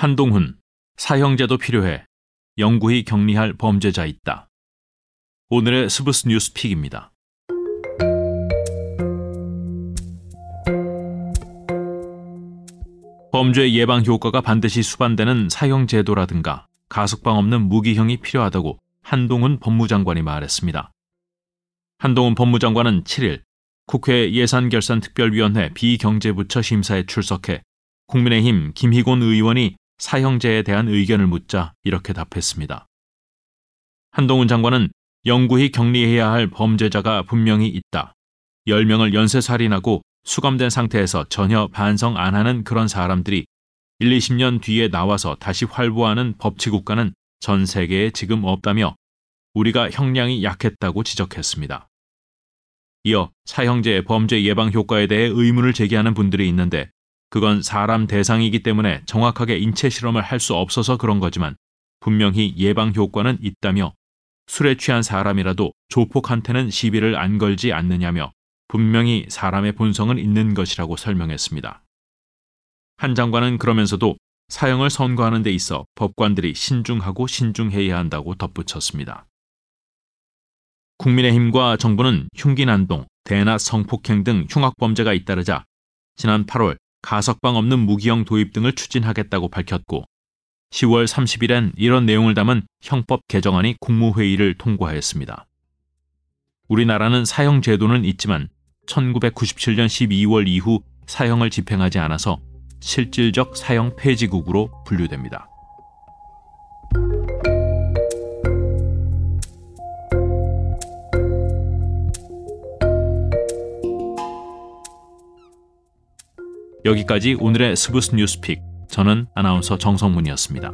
한동훈, 사형제도 필요해. 영구히 격리할 범죄자 있다. 오늘의 스브스 뉴스 pick입니다. 범죄 예방 효과가 반드시 수반되는 사형제도라든가 가석방 없는 무기형이 필요하다고 한동훈 법무장관이 말했습니다. 한동훈 법무장관은 7일 국회 예산결산특별위원회 비경제부처 심사에 출석해 국민의힘 김희곤 의원이 사형제에 대한 의견을 묻자 이렇게 답했습니다. 한동훈 장관은 영구히 격리해야 할 범죄자가 분명히 있다. 10명을 연쇄살인하고 수감된 상태에서 전혀 반성 안 하는 그런 사람들이 1, 20년 뒤에 나와서 다시 활보하는 법치국가는 전 세계에 지금 없다며 우리가 형량이 약했다고 지적했습니다. 이어 사형제의 범죄 예방 효과에 대해 의문을 제기하는 분들이 있는데 그건 사람 대상이기 때문에 정확하게 인체 실험을 할 수 없어서 그런 거지만 분명히 예방 효과는 있다며 술에 취한 사람이라도 조폭한테는 시비를 안 걸지 않느냐며 분명히 사람의 본성은 있는 것이라고 설명했습니다. 한 장관은 그러면서도 사형을 선고하는 데 있어 법관들이 신중하고 신중해야 한다고 덧붙였습니다. 국민의힘과 정부는 흉기난동, 대낮 성폭행 등 흉악범죄가 잇따르자 지난 8월 가석방 없는 무기형 도입 등을 추진하겠다고 밝혔고 10월 30일엔 이런 내용을 담은 형법 개정안이 국무회의를 통과했습니다. 우리나라는 사형 제도는 있지만 1997년 12월 이후 사형을 집행하지 않아서 실질적 사형 폐지국으로 분류됩니다. 여기까지 오늘의 스브스 뉴스픽. 저는 아나운서 정성문이었습니다.